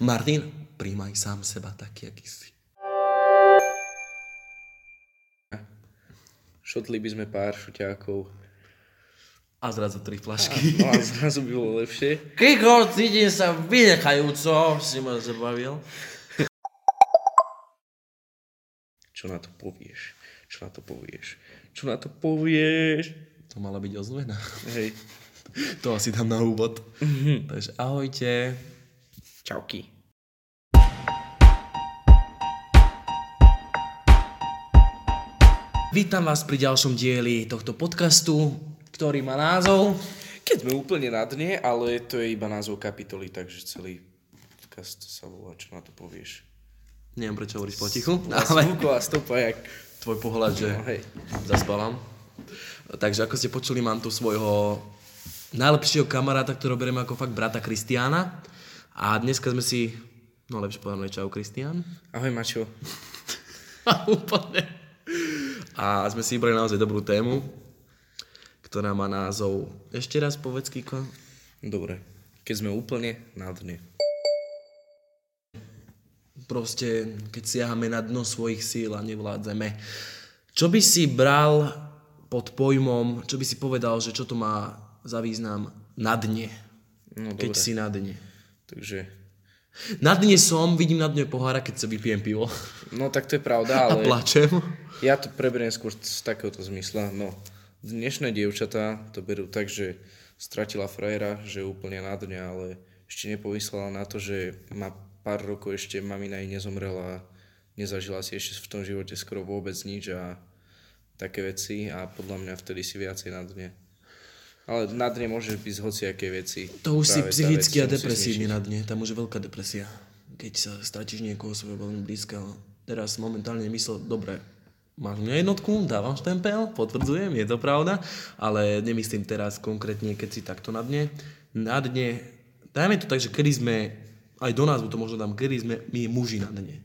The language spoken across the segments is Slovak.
Martin, príjmaj sám seba taký, aký si. Šotli by sme pár šuťákov. A zrazu tri flašky. No a zrazu by bolo lepšie. Kiko, cítim sa vynechajúco, si ma zabavil. Čo na to povieš? Čo na to povieš? Čo na to povieš? To mala byť ozvená. Hej. To asi dám na úvod. Takže ahojte. Čauky. Vítam vás pri ďalšom dieli tohto podcastu, ktorý má názov... Keď sme úplne na dne, ale to je iba názov kapitoly, takže celý podcast sa volá, čo na to povieš. Neviem, prečo hovoríš potichu, Ale... Zvuková stopa, jak... tvoj pohľad, že No, hej. zaspávam. Takže ako ste počuli, mám tu svojho najlepšieho kamaráta, ktorého beriem ako fakt brata Kristiána. A dneska sme si, no lepšie povedané, čau Kristián. Ahoj, Mačo. A úplne. A sme si vybrali naozaj dobrú tému, ktorá má názov... Ešte raz povedz, Kiko. Dobre. Keď sme úplne na dne. Proste, keď siahame na dno svojich síl a nevládzeme. Čo by si bral pod pojmom, čo by si povedal, že čo to má za význam na dne? No Keď dobre. si na dne. Takže... Na dne som, vidím na dne pohára, keď sa vypijem pivo. No tak to je pravda, A ale... plačem. Ja to preberiem skôr z takéhoto zmysla. No, dnešné dievčatá to berú tak, že stratila frajera, že úplne na dne, ale ešte nepomyslela na to, že má pár rokov ešte mamina jej nezomrela a nezažila si ešte v tom živote skoro vôbec nič a také veci a podľa mňa vtedy si viacej na dne. Ale na dne môžeš byť z hociakej veci. To už si psychicky a zničiť. na dne. Tam už je veľká depresia. Keď sa stratíš niekoho svojho veľmi blízkeho. Teraz momentálne myslel, dobre, máš mňa jednotku, dávam štempel, potvrdzujem, je to pravda, ale nemyslím teraz konkrétne, keď si takto na dne. Na dne, dajme to tak, že kedy sme, aj do názvu to možno dám, kedy sme my muži na dne.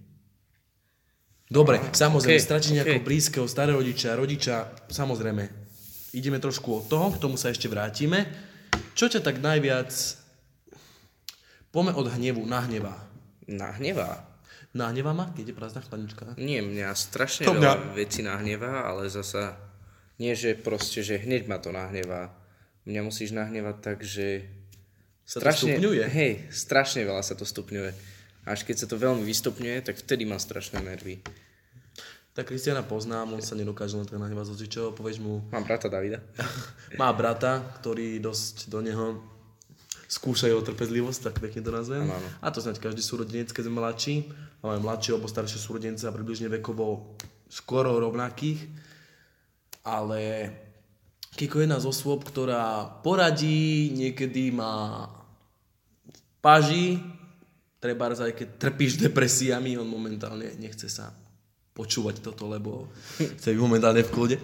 Dobre, samozrejme, ok, stratíš nejakého ok. blízkeho, staré rodiča, rodiča, samozrejme, ideme trošku od toho, k tomu sa ešte vrátime. Čo ťa tak najviac, poďme od hnevu, nahnevá. Nahnevá. Nahnevá ma, keď je prázdna chladnička? Nie, mňa strašne To mňa- veľa vecí nahnevá, ale zasa nie, že proste, že hneď ma to nahnevá. Mňa musíš nahnevať tak, že Sa to stupňuje? Hej, strašne veľa sa to stupňuje. Až keď sa to veľmi vystupňuje, tak vtedy mám strašné nervy. Tak Kristiana poznám, on sa nedokáže len tak nahnevať zo čo, povieš mu, Mám brata Davida. má brata, ktorý dosť do neho skúša jeho trpezlivosť, tak pekne to nazvem. Áno, áno. A to snáď každý súrodenec, keď sme mladší, ale mladší alebo staršie súrodenca približne vekovo skoro rovnakých. Ale Kiko je jedna z osôb, ktorá poradí, niekedy má paži, treba aj keď trpíš depresiami, on momentálne nechce sa počúvať toto, lebo chce byť momentálne v kľude.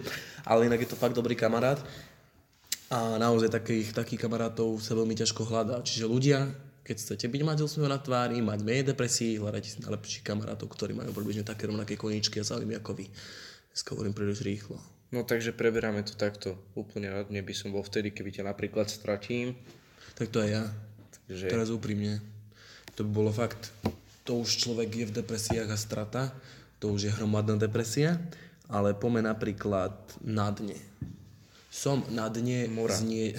Ale inak je to fakt dobrý kamarát. A naozaj takých, takých kamarátov sa veľmi ťažko hľadá. Čiže ľudia, keď chcete byť mať úsmev na tvári, mať menej depresí, hľadajte si najlepších kamarátov, ktorí majú približne také rovnaké koničky a záujmy ako vy. Dneska hovorím príliš rýchlo. No takže preberáme to takto. Úplne dne by som bol vtedy, keby ťa napríklad stratím. Tak to aj ja. Takže Teraz úprimne. To by bolo fakt, to už človek je v depresiách a strata, to už je hromadná depresia, ale pome napríklad na dne. Som na dne Mora. znie...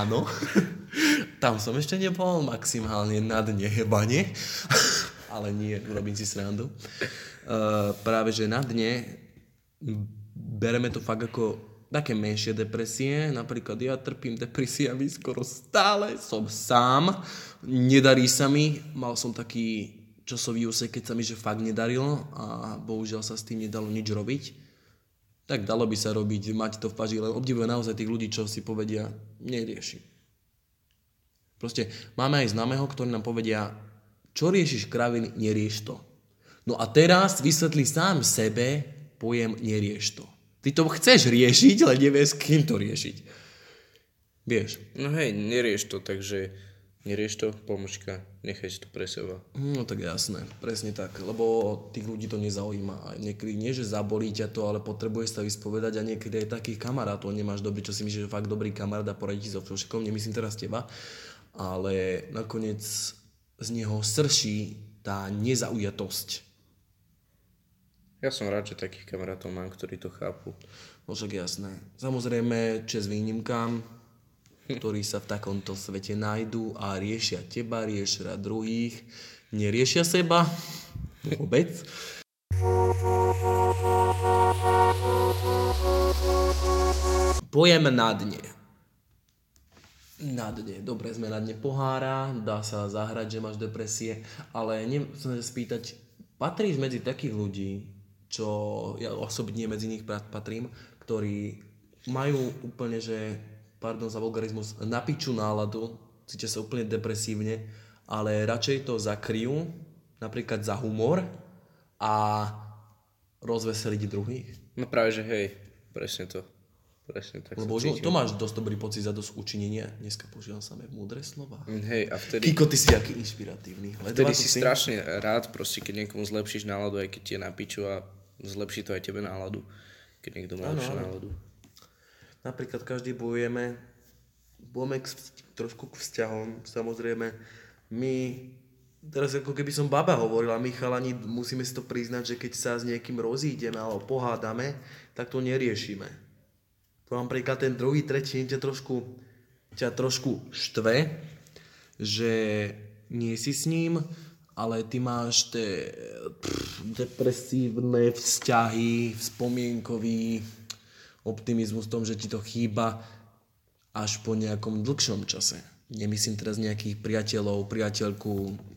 Áno. Tam som ešte nebol, maximálne na dne hebanie. ale nie, robím si srandu. Uh, práve, že na dne bereme to fakt ako také menšie depresie. Napríklad ja trpím depresiami skoro stále, som sám, nedarí sa mi. Mal som taký časový úsek, keď sa mi že fakt nedarilo a bohužiaľ sa s tým nedalo nič robiť. Tak dalo by sa robiť, mať to v paži, len obdivujem naozaj tých ľudí, čo si povedia, nerieši. Proste máme aj známeho, ktorí nám povedia, čo riešiš kraviny, nerieš to. No a teraz vysvetlí sám sebe pojem nerieš to. Ty to chceš riešiť, ale nevieš, kým to riešiť. Vieš. No hej, nerieš to, takže nerieš to, pomočka, nechaj si to pre seba. No tak jasné, presne tak, lebo tých ľudí to nezaujíma. A niekedy nie, že zabolí ťa to, ale potrebuješ sa vyspovedať a niekedy aj takých kamarátov nemáš dobrý, čo si myslíš, že fakt dobrý kamarát a poradí ti so všetkom, nemyslím teraz teba, ale nakoniec z neho srší tá nezaujatosť. Ja som rád, že takých kamarátov mám, ktorí to chápu. No však jasné. Samozrejme, čes výnimkám, ktorí sa v takomto svete nájdú a riešia teba, riešia druhých, neriešia seba vôbec. Pojem na dne. Na dne. Dobre, sme na dne pohára, dá sa zahrať, že máš depresie, ale chcem sa spýtať, patríš medzi takých ľudí, čo ja osobne medzi nich patrím, ktorí majú úplne, že, pardon za vulgarizmus, napičú náladu, cítia sa úplne depresívne, ale radšej to zakryjú, napríklad za humor a rozveseliť druhých. No práve, že hej, presne to. Presne tak Lebo už to máš dosť dobrý pocit za dosť učinenia. Dneska používam samé múdre slova. Mm, hej, a vtedy... Kiko, ty si aký inšpiratívny. Vtedy si si strašne rád, proste, keď niekomu zlepšíš náladu, aj keď ti je na piču a zlepší to aj tebe náladu, keď niekto má lepšiu náladu. Napríklad každý bojujeme, bojujeme k, trošku k vzťahom, samozrejme. My, teraz ako keby som baba hovorila, my chalani musíme si to priznať, že keď sa s niekým rozídeme alebo pohádame, tak to neriešime to napríklad ten druhý, tretí ťa trošku, ťa trošku štve, že nie si s ním, ale ty máš pff, depresívne vzťahy, spomienkový optimizmus v tom, že ti to chýba až po nejakom dlhšom čase. Nemyslím teraz nejakých priateľov, priateľku,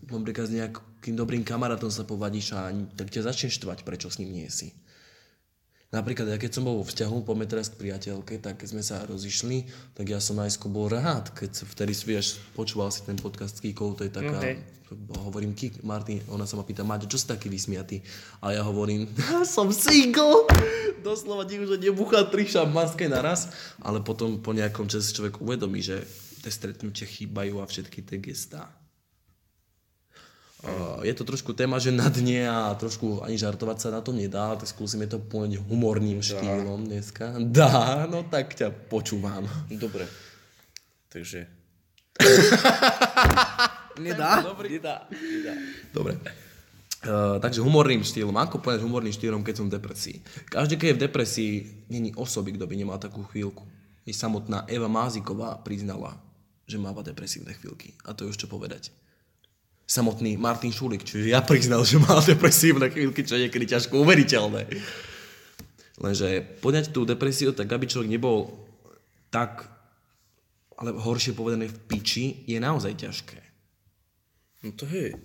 napríklad s nejakým dobrým kamarátom sa povadíš a tak ťa začne štvať, prečo s ním nie si. Napríklad, ja keď som bol vo vzťahu, poďme teraz k priateľke, tak keď sme sa rozišli, tak ja som najskôr bol rád, keď vtedy vieš, počúval si ten podcast s Kikou, to je taká, okay. hovorím Kik, Martin, ona sa ma pýta, Máte, čo si taký vysmiatý? A ja hovorím, som single, doslova ti už nebuchá tri šampanské naraz, ale potom po nejakom čase človek uvedomí, že tie stretnutie chýbajú a všetky tie gestá. Je to trošku téma, že na dne a trošku ani žartovať sa na to nedá, tak skúsime to povedať humorným štýlom dá. dneska. Dá, no tak ťa počúvam. Dobre. Takže... nedá? Nedá. Nedá. Dobre. Uh, takže humorným štýlom. Ako povedať humorným štýlom, keď som v depresii? Každý, keď je v depresii, není osoby, kto by nemal takú chvíľku. I samotná Eva Máziková priznala, že máva depresívne chvíľky. A to je už čo povedať samotný Martin Šulik, čiže ja priznal, že mal depresívne chvíľky, čo je niekedy ťažko uveriteľné. Lenže poňať tú depresiu tak, aby človek nebol tak, ale horšie povedané v piči, je naozaj ťažké. No to hej.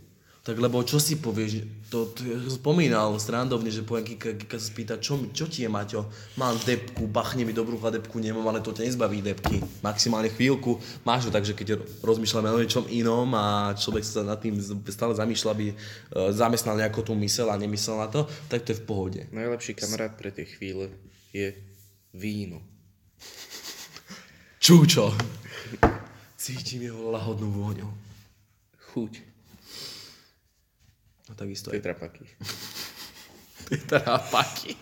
Tak lebo čo si povieš, to, to spomínal strandovne, že poviem, Kika, Kika sa spýta, čo, čo ti je, Maťo? Mám depku, bachne mi do brucha depku, nemám, ale to ťa nezbaví depky. Maximálne chvíľku. Máš to tak, že keď rozmýšľame o niečom inom a človek sa nad tým stále zamýšľa, aby uh, zamestnal nejakú tú mysel a nemyslel na to, tak to je v pohode. Najlepší kamarát pre tie chvíle je víno. Čúčo. Cítim jeho lahodnú vôňu. Chuť. No takisto Tetrapaky. Tetrapaky.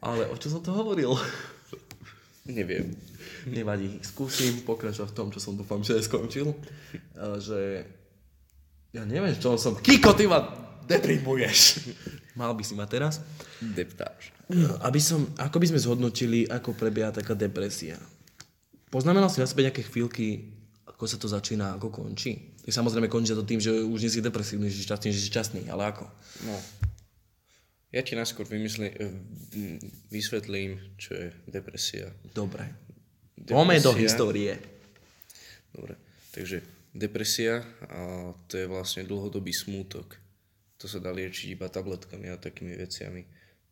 Ale o čo som to hovoril? Neviem. Nevadí. Skúsim pokračovať v tom, čo som dúfam, že skončil. Že ja neviem, čo som... Kiko, ty ma deprimuješ. Mal by si ma teraz. Deptáš. Aby som, ako by sme zhodnotili, ako prebieha taká depresia. Poznamenal si na sebe nejaké chvíľky, ako sa to začína, ako končí? Tak samozrejme končí to tým, že už nie si depresívny, že šťastný, že si šťastný, ale ako? No. Ja ti najskôr vymyslím, eh, vysvetlím, čo je depresia. Dobre. Poďme do histórie. Dobre. Takže depresia a to je vlastne dlhodobý smútok. To sa dá liečiť iba tabletkami a takými veciami.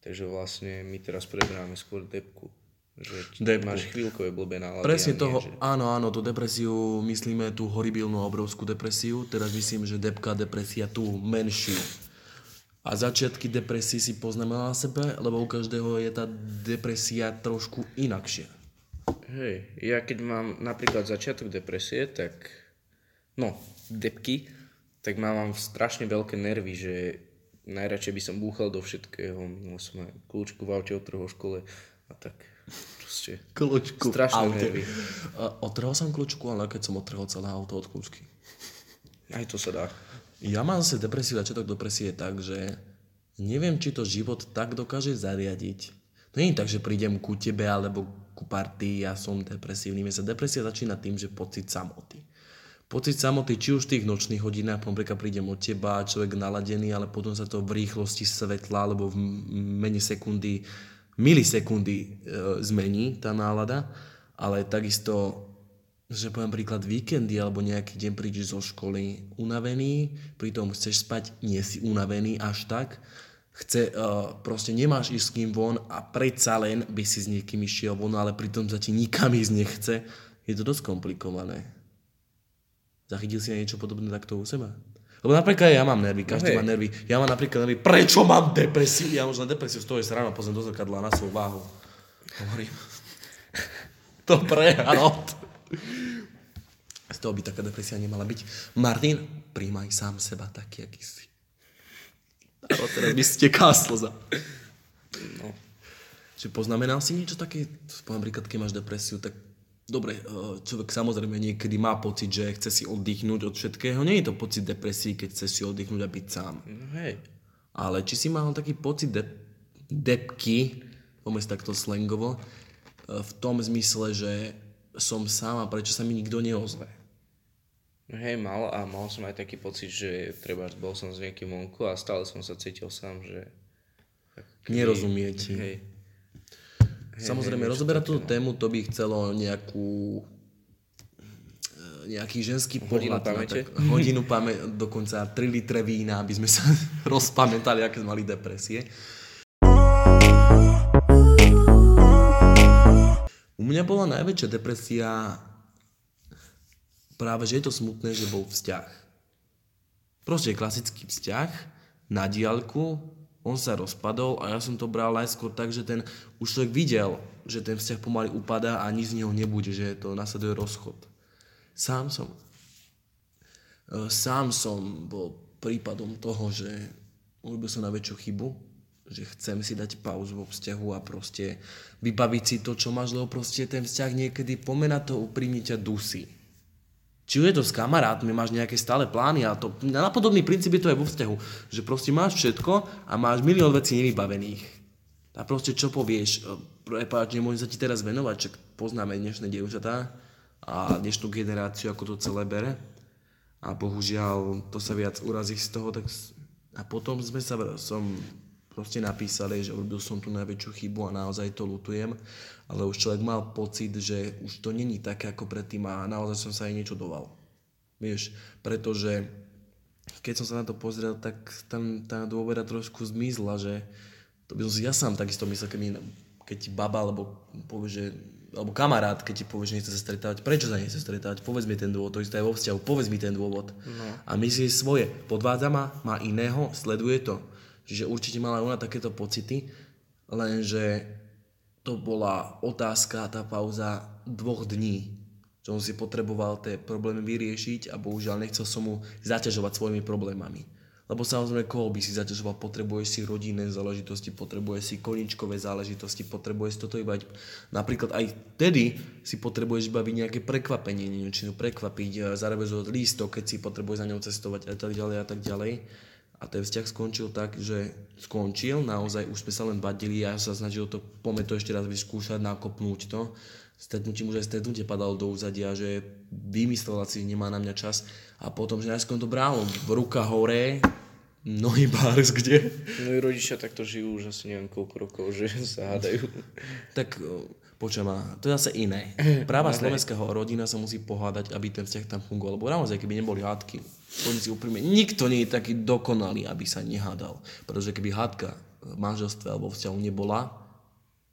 Takže vlastne my teraz preberáme skôr depku. Že Depku. máš chvíľkové blbé nálady. Presne toho, nie, že... áno, áno, tú depresiu, myslíme tú horibilnú obrovskú depresiu, teraz myslím, že depka depresia tú menšiu. A začiatky depresie si poznáme na sebe, lebo u každého je tá depresia trošku inakšia. Hej, ja keď mám napríklad začiatok depresie, tak no, depky, tak mám strašne veľké nervy, že najradšej by som búchal do všetkého, mimo som aj kľúčku v aute od trhu škole a tak Proste. Kľúčku aute. Uh, Otrhol som kľúčku, ale keď som otrhol celé auto od kľúčky. Aj to sa dá. Ja mám zase depresiu, začiatok depresie je tak, že neviem, či to život tak dokáže zariadiť. To nie je tak, že prídem ku tebe alebo ku partii a som depresívny. Mne sa depresia začína tým, že pocit samoty. Pocit samoty, či už v tých nočných hodinách, napríklad prídem od teba, človek naladený, ale potom sa to v rýchlosti svetla alebo v mene sekundy, milisekundy e, zmení tá nálada, ale takisto že poviem príklad víkendy alebo nejaký deň prídeš zo školy unavený, pritom chceš spať, nie si unavený až tak, chce, uh, proste nemáš ísť s kým von a predsa len by si s niekým išiel von, ale pritom sa ti nikam ísť nechce, je to dosť komplikované. Zachytil si aj niečo podobné takto u seba? Lebo napríklad ja mám nervy, každý hej. má nervy. Ja mám napríklad nervy, prečo mám depresiu? Ja už na depresiu stojí sa ráno, pozriem do zrkadla na svoju váhu. Hovorím, to prehľad. Z toho by taká depresia nemala byť. Martin, príjmaj sám seba taký, aký si. A teraz by steká slza. No. Že poznamenal si niečo také, poviem príklad, keď máš depresiu, tak dobre, eh, človek samozrejme niekedy má pocit, že chce si oddychnúť od všetkého. Nie je to pocit depresí, keď chce si oddychnúť a byť sám. No hej. Ale či si mal taký pocit de- depky, poďme takto slangovo, eh, v tom zmysle, že som sám a prečo sa mi nikto neozve. No hej, mal a mal som aj taký pocit, že treba, bol som s niekým vonku a stále som sa cítil sám, že... Nerozumie ti. Hej. Samozrejme, rozoberať túto tému, to by chcelo nejakú e, nejaký ženský Hodinu pohľad pamäte? tak- hodinu pamäť, dokonca 3 litre vína, aby sme sa rozpamätali, aké sme mali depresie. U mňa bola najväčšia depresia práve, že je to smutné, že bol vzťah. Proste klasický vzťah na diaľku, on sa rozpadol a ja som to bral najskôr tak, že ten, už človek videl, že ten vzťah pomaly upadá a nič z neho nebude, že to nasleduje rozchod. Sám som e, sám som bol prípadom toho, že urobil som najväčšiu chybu, že chcem si dať pauzu vo vzťahu a proste vybaviť si to, čo máš, lebo proste ten vzťah niekedy pomena to úprimne ťa dusí. Či je to s kamarátmi, máš nejaké stále plány a to, na podobný princíp je to aj vo vzťahu, že proste máš všetko a máš milión vecí nevybavených. A proste čo povieš, e, prepáč, nemôžem sa ti teraz venovať, čak poznáme dnešné dievčatá a dnešnú generáciu, ako to celé bere. A bohužiaľ, to sa viac urazí z toho, tak... A potom sme sa, som proste napísali, že urobil som tú najväčšiu chybu a naozaj to lutujem, ale už človek mal pocit, že už to není také ako predtým a naozaj som sa aj nečudoval. Vieš, pretože keď som sa na to pozrel, tak tam tá dôvera trošku zmizla, že to by som si ja sám takisto myslel, keď, mi, keď ti baba alebo povie, že alebo kamarát, keď ti povie, že nechce sa stretávať, prečo sa nechce stretávať, povedz mi ten dôvod, to isté aj vo vzťahu, povedz mi ten dôvod. No. A myslí svoje, podvádza ma, má iného, sleduje to. Čiže určite mala ona takéto pocity, lenže to bola otázka, tá pauza dvoch dní, že on si potreboval tie problémy vyriešiť a bohužiaľ nechcel som mu zaťažovať svojimi problémami. Lebo samozrejme, koho by si zaťažoval, potrebuješ si rodinné záležitosti, potrebuješ si koničkové záležitosti, potrebuješ toto iba napríklad aj vtedy si potrebuješ baviť nejaké prekvapenie, niečo prekvapiť, e, zarezervovať lístok, keď si potrebuješ za ňou cestovať a tak ďalej a tak ďalej. A ten vzťah skončil tak, že skončil, naozaj už sme sa len badili, ja sa snažil to, poďme to ešte raz vyskúšať, nakopnúť to. Stretnutím už aj stretnutie padalo do úzadia, že vymyslela si, nemá na mňa čas. A potom, že najskôr to bral, ruka hore, nohy bárs kde. Moji rodičia takto žijú už asi neviem koľko rokov, že sa hádajú. Tak počujem to je zase iné. Práva slovenského rodina sa musí pohádať, aby ten vzťah tam fungoval. Lebo naozaj, keby neboli hádky, poďme si úprimne, nikto nie je taký dokonalý, aby sa nehádal. Pretože keby hádka v manželstve alebo vzťahu nebola,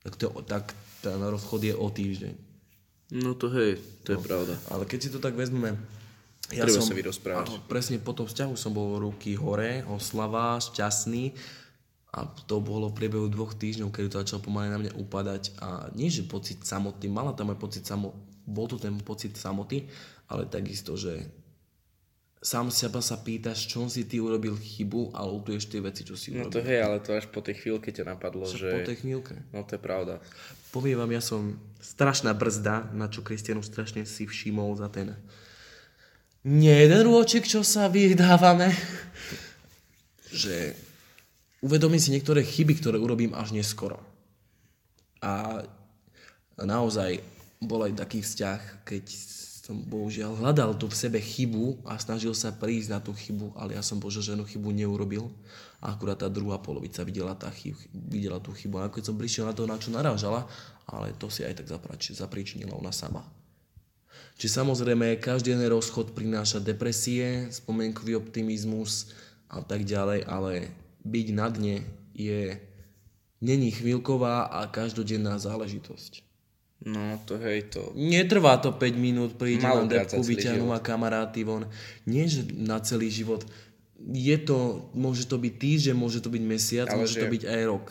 tak, to, tak ten rozchod je o týždeň. No to hej, to je pravda. Ale keď si to tak vezmeme, ja Treba som, sa vyrozprávať. Áno, presne po tom vzťahu som bol ruky hore, oslava, šťastný a to bolo v priebehu dvoch týždňov, kedy to začalo pomaly na mňa upadať a nie, že pocit samoty, mala tam aj pocit samo, bol tu ten pocit samoty, ale takisto, že sám seba sa pýtaš, čom si ty urobil chybu a lutuješ tie veci, čo si No urobil. to hej, ale to až po tej chvíľke ťa napadlo, Však že... Po tej chvíľke. No to je pravda. Poviem vám, ja som strašná brzda, na čo Kristianu strašne si všimol za ten nie jeden rôčik, čo sa vydávame, že uvedomím si niektoré chyby, ktoré urobím až neskoro. A naozaj bol aj taký vzťah, keď som bohužiaľ hľadal tu v sebe chybu a snažil sa prísť na tú chybu, ale ja som bože žiadnu chybu neurobil. A akurát tá druhá polovica videla, tá chyb, videla tú chybu. A keď som prišiel na to, na čo narážala, ale to si aj tak zaprač, zapričinila ona sama. Čiže samozrejme, každý jeden rozchod prináša depresie, spomienkový optimizmus a tak ďalej, ale byť na dne je není chvíľková a každodenná záležitosť. No to hej, to... Netrvá to 5 minút, príde za depku, život. ma kamaráty von. Nie, že na celý život. Je to, môže to byť týždeň, môže to byť mesiac, Ale môže že- to byť aj rok.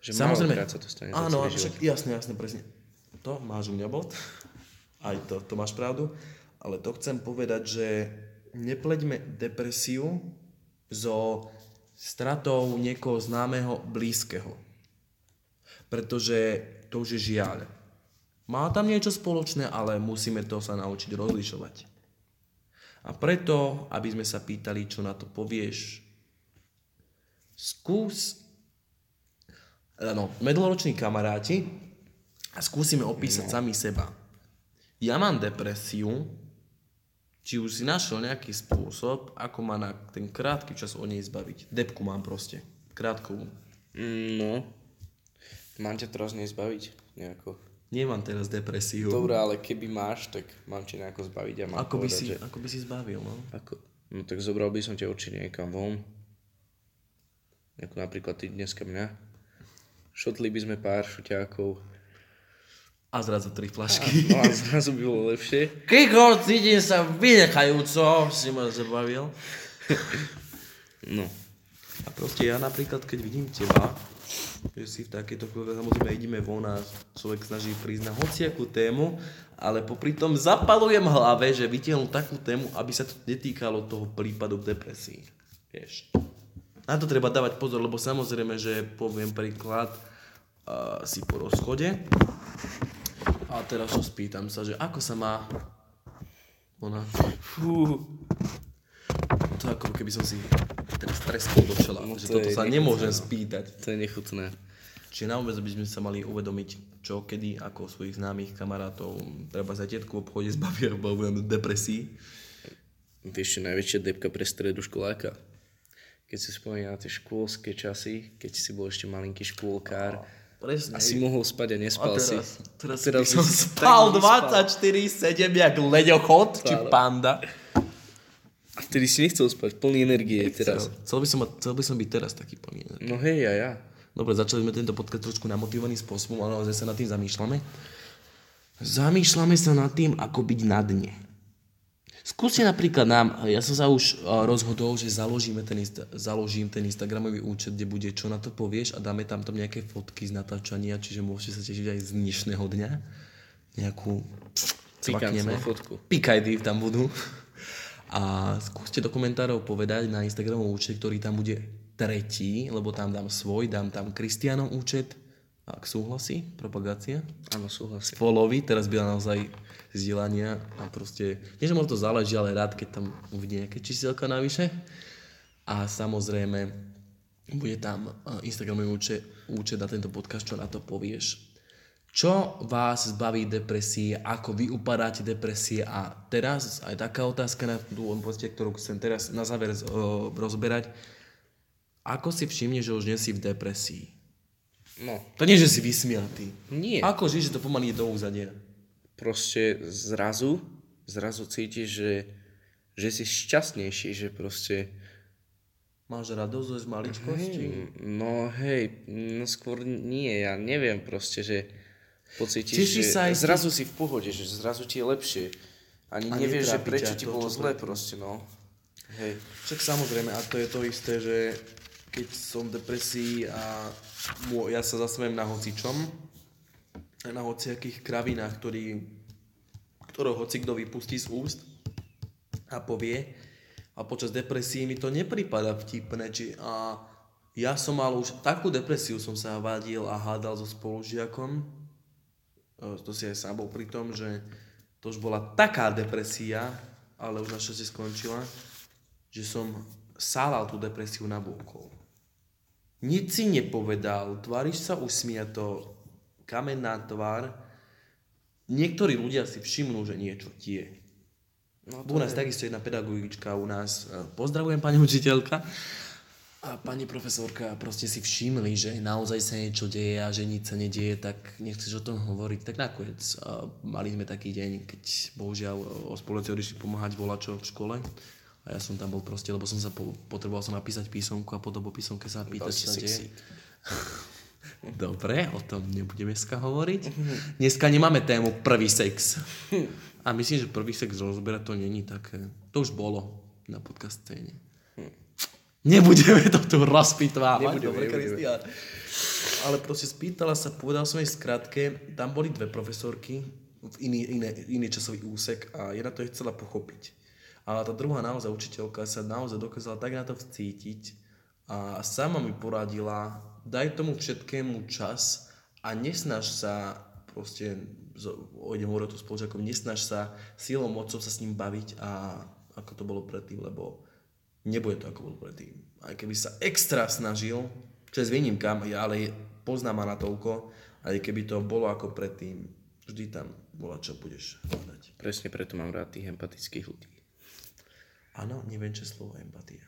Že málokrát sa to stane za Áno, celý však jasne, jasne, presne. To máš u mňa bod. Aj to, to máš pravdu. Ale to chcem povedať, že nepleďme depresiu so stratou niekoho známeho, blízkeho. Pretože to už je žiaľ. Má tam niečo spoločné, ale musíme to sa naučiť rozlišovať. A preto, aby sme sa pýtali, čo na to povieš, skús no, sme dlhoroční kamaráti a skúsime opísať no. sami seba. Ja mám depresiu, či už si našiel nejaký spôsob, ako ma na ten krátky čas o nej zbaviť. Depku mám proste. Krátkovú. Mm, No. Mám ťa teraz nezbaviť nejako. Nemám teraz depresiu. Dobre, ale keby máš, tak mám ťa nejako zbaviť a mám Ako by, povedať, si, že... ako by si zbavil, no? Ako? No tak zobral by som ťa určite niekam von. Ako napríklad ty dneska mňa. Šotli by sme pár šuťákov. A zrazu tri flašky. No a zrazu by bolo lepšie. Kiko, cítim sa vynechajúco, si ma zabavil. No. A proste ja napríklad, keď vidím teba, že si v takejto chvíli, samozrejme ideme von a človek snaží prísť na hociakú tému, ale popri tom zapalujem hlave, že vytiahnu takú tému, aby sa to netýkalo toho prípadu depresí. Vieš. Na to treba dávať pozor, lebo samozrejme, že poviem príklad, uh, si po rozchode a teraz čo spýtam sa, že ako sa má ona, Fú. to ako keby som si teraz treskol do čela, No že to toto sa nechutné, nemôžem no. spýtať. To je nechutné. Čiže naozaj by sme sa mali uvedomiť, čo, kedy, ako svojich známych kamarátov, treba za tetku v obchode zbavia, bavujem depresí. Vieš čo, najväčšia depka pre stredu školáka. Keď si spomína na tie škôlske časy, keď si bol ešte malinký škôlkár Presne. a si mohol spať a a nespal si. teraz, teraz, teraz by som si spal tak 24-7 jak leďochod, či panda. A vtedy si nechcel spať, plný energie teraz. Chcel by, som, chcel by som byť teraz taký plný. No hej, ja, ja. Dobre, začali sme tento podcast trošku namotivovaným spôsobom, ale naozaj sa nad tým zamýšľame. Zamýšľame sa nad tým, ako byť na dne. Skúste napríklad nám, ja som sa už uh, rozhodol, že založíme ten, založím ten Instagramový účet, kde bude čo na to povieš a dáme tam tam nejaké fotky z natáčania, čiže môžete sa tešiť aj z dnešného dňa. Nejakú cvakneme. Fotku. Pikajdy tam budú. A skúste do komentárov povedať na Instagramovom účet, ktorý tam bude tretí, lebo tam dám svoj, dám tam Kristianov účet, ak súhlasí, propagácia. Áno, súhlasím. Followy, teraz byla naozaj zdieľania a proste, nie že možno to záleží, ale rád, keď tam uvidí nejaké číselka navyše. A samozrejme, bude tam eh, Instagramový účet, účet na tento podcast, čo na to povieš. Čo vás zbaví depresie, ako vy upadáte depresie a teraz aj taká otázka na tú poste, ktorú chcem teraz na záver uh, rozberať. Ako si všimne, že už nie si v depresii? No, To nie, že si vysmiatý. nie. Ako že to pomaly ide do úzadia? Proste zrazu, zrazu cítiš, že, že si šťastnejší, že proste... Máš radosť z maličkosti? No hej, no skôr nie, ja neviem proste, že pocítiš, Teší že sa aj ty- zrazu si v pohode, že zrazu ti je lepšie. Ani A nevieš, že prečo ti to, bolo zle proste, no. Hej. Však samozrejme, a to je to isté, že keď som v depresii a ja sa zasmejem na hocičom, na hociakých kravinách, ktorý, ktorého hoci vypustí z úst a povie, A počas depresie mi to nepripada vtipné, či a ja som mal už takú depresiu, som sa vadil a hádal so spolužiakom. E, To si aj sám bol pri tom, že to už bola taká depresia, ale už našťastie skončila, že som sálal tú depresiu na búkol. Nic si nepovedal, tváriš sa usmieto, kamenná tvár. Niektorí ľudia si všimnú, že niečo ti je. No U nás takisto jedna pedagogička u nás, e, pozdravujem pani učiteľka, a pani profesorka proste si všimli, že naozaj sa niečo deje a že nič sa nedieje, tak nechceš o tom hovoriť. Tak nakoniec a mali sme taký deň, keď bohužiaľ o spoluci odišli pomáhať volačo v škole. A ja som tam bol proste, lebo som sa po, potreboval som napísať písomku a potom po písomke sa pýtať, čo sa deje. Dobre, o tom nebudeme dneska hovoriť. Dneska nemáme tému prvý sex. A myslím, že prvý sex rozberať to není také. To už bolo na podcast scéne. Nebudeme to tu rozpitvávať. Nebudeme, Dobre, nebudeme. Kristián. Ale proste spýtala sa, povedal som jej skratke, tam boli dve profesorky v iný, iné, iný časový úsek a jedna to chcela pochopiť. Ale tá druhá naozaj učiteľka sa naozaj dokázala tak na to vcítiť a sama mi poradila, daj tomu všetkému čas a nesnaž sa proste, idem hovoriť tu spolužiakom, nesnaž sa silou mocou sa s ním baviť a ako to bolo predtým, lebo nebude to ako bolo predtým. Aj keby sa extra snažil, čo je s výnimkám, ale poznám ma natoľko, aj keby to bolo ako predtým, vždy tam bola, čo budeš hľadať. Presne preto mám rád tých empatických ľudí. Áno, neviem, čo slovo empatia.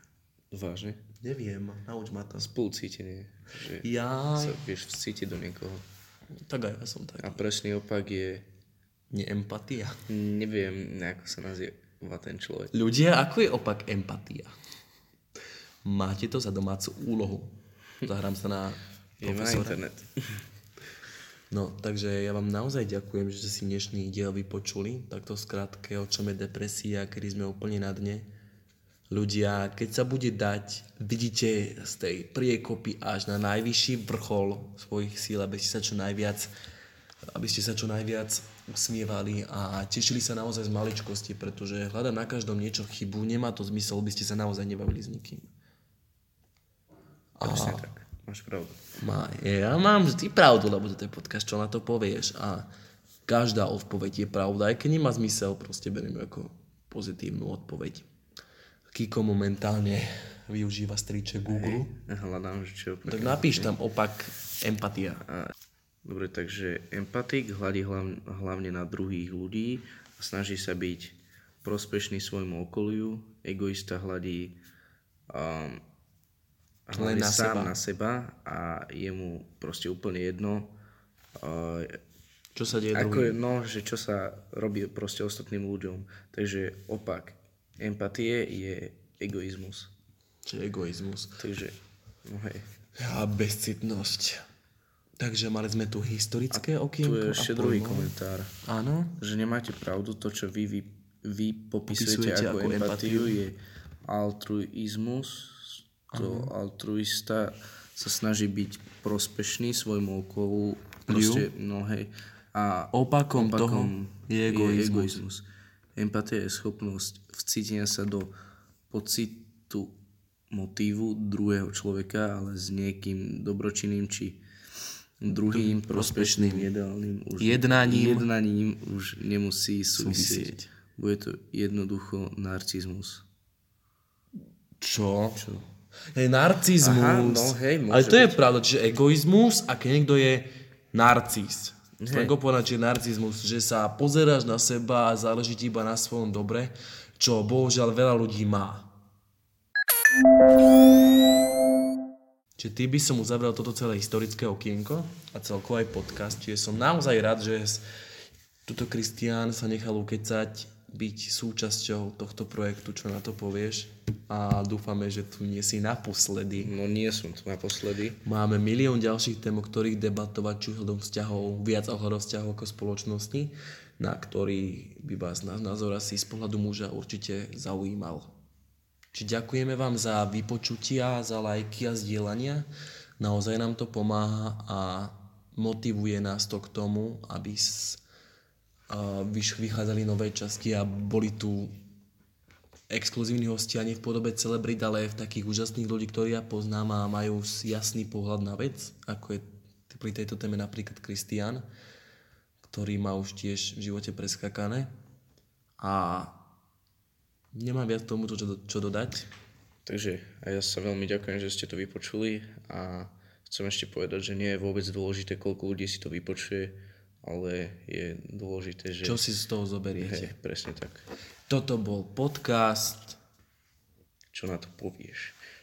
Vážne? Neviem, nauč ma to. Spolucítenie. Že Ja, sa vieš vcítiť do niekoho. tak aj ja som tak. A presný opak je, Neempatia. neviem, ako sa nazýva ten človek. Ľudia, ako je opak empatia? Máte to za domácu úlohu. Zahrám sa na Je na profesora. internet. No, takže ja vám naozaj ďakujem, že ste si dnešný diel vypočuli. Takto skrátke, o čom je depresia, kedy sme úplne na dne. Ľudia, keď sa bude dať, vidíte z tej priekopy až na najvyšší vrchol svojich síl, aby ste sa čo najviac aby ste sa čo najviac usmievali a tešili sa naozaj z maličkosti, pretože hľadať na každom niečo chybu, nemá to zmysel, by ste sa naozaj nebavili s nikým. Presne tak. Máš pravdu. Má, ja mám vždy pravdu, lebo to je podcast, čo na to povieš a každá odpoveď je pravda, aj keď nemá zmysel, proste beriem ako pozitívnu odpoveď. Kiko momentálne využíva striče Google, Hľadám, že čo... tak napíš tam opak empatia. Dobre, takže empatik hľadí hlavne, na druhých ľudí a snaží sa byť prospešný svojmu okoliu. Egoista hľadí um, hlavne na sám seba. na seba a je mu proste úplne jedno, uh, Čo sa deje ako druhým? je, no, že čo sa robí proste ostatným ľuďom. Takže opak empatie je egoizmus. Čo je egoizmus. Takže, no hej. A bezcitnosť. Takže mali sme tu historické Tu okienko. je a ešte druhý komentár. Áno. že nemáte pravdu, to, čo vy, vy, vy Popisujete popisujete, ako, ako empatiu, empatiu. je altruizmus. To altruista sa snaží byť prospešný svojmu okolu. Proste, no hej. A Opakom toho je egoizmus. Empatia je schopnosť vcítenia sa do pocitu motívu druhého človeka, ale s niekým dobročinným či druhým prospešným jedálnym už, Jednaním. jednaním už nemusí Súvisieť. súvisieť. Bude to jednoducho narcizmus. Čo? Čo? Je narcizmus. Aha, no hej, môže Ale to je pravda, čiže egoizmus a keď niekto je narcis. Slango povedať, že narcizmus, že sa pozeráš na seba a záleží ti iba na svojom dobre, čo bohužiaľ veľa ľudí má. Čiže ty by som uzavrel toto celé historické okienko a celkovo aj podcast. Čiže som naozaj rád, že tuto Kristián sa nechal ukecať byť súčasťou tohto projektu, čo na to povieš. A dúfame, že tu nie si naposledy. No nie som tu naposledy. Máme milión ďalších tém, o ktorých debatovať, či ohľadom vzťahov, viac ohľadom vzťahov ako spoločnosti, na ktorý by vás náš názor asi z pohľadu muža určite zaujímal. Či ďakujeme vám za vypočutia, za lajky a zdieľania. Naozaj nám to pomáha a motivuje nás to k tomu, aby vychádzali nové časti a boli tu exkluzívni hostia nie v podobe celebrit, ale v takých úžasných ľudí, ktorí ja poznám a majú jasný pohľad na vec, ako je pri tejto téme napríklad Kristian, ktorý má už tiež v živote preskakané. A nemám viac tomu, čo, čo dodať. Takže a ja sa veľmi ďakujem, že ste to vypočuli a chcem ešte povedať, že nie je vôbec dôležité, koľko ľudí si to vypočuje, ale je dôležité, že... Čo si z toho zoberiete. Hej, presne tak. Toto bol podcast. Čo na to povieš?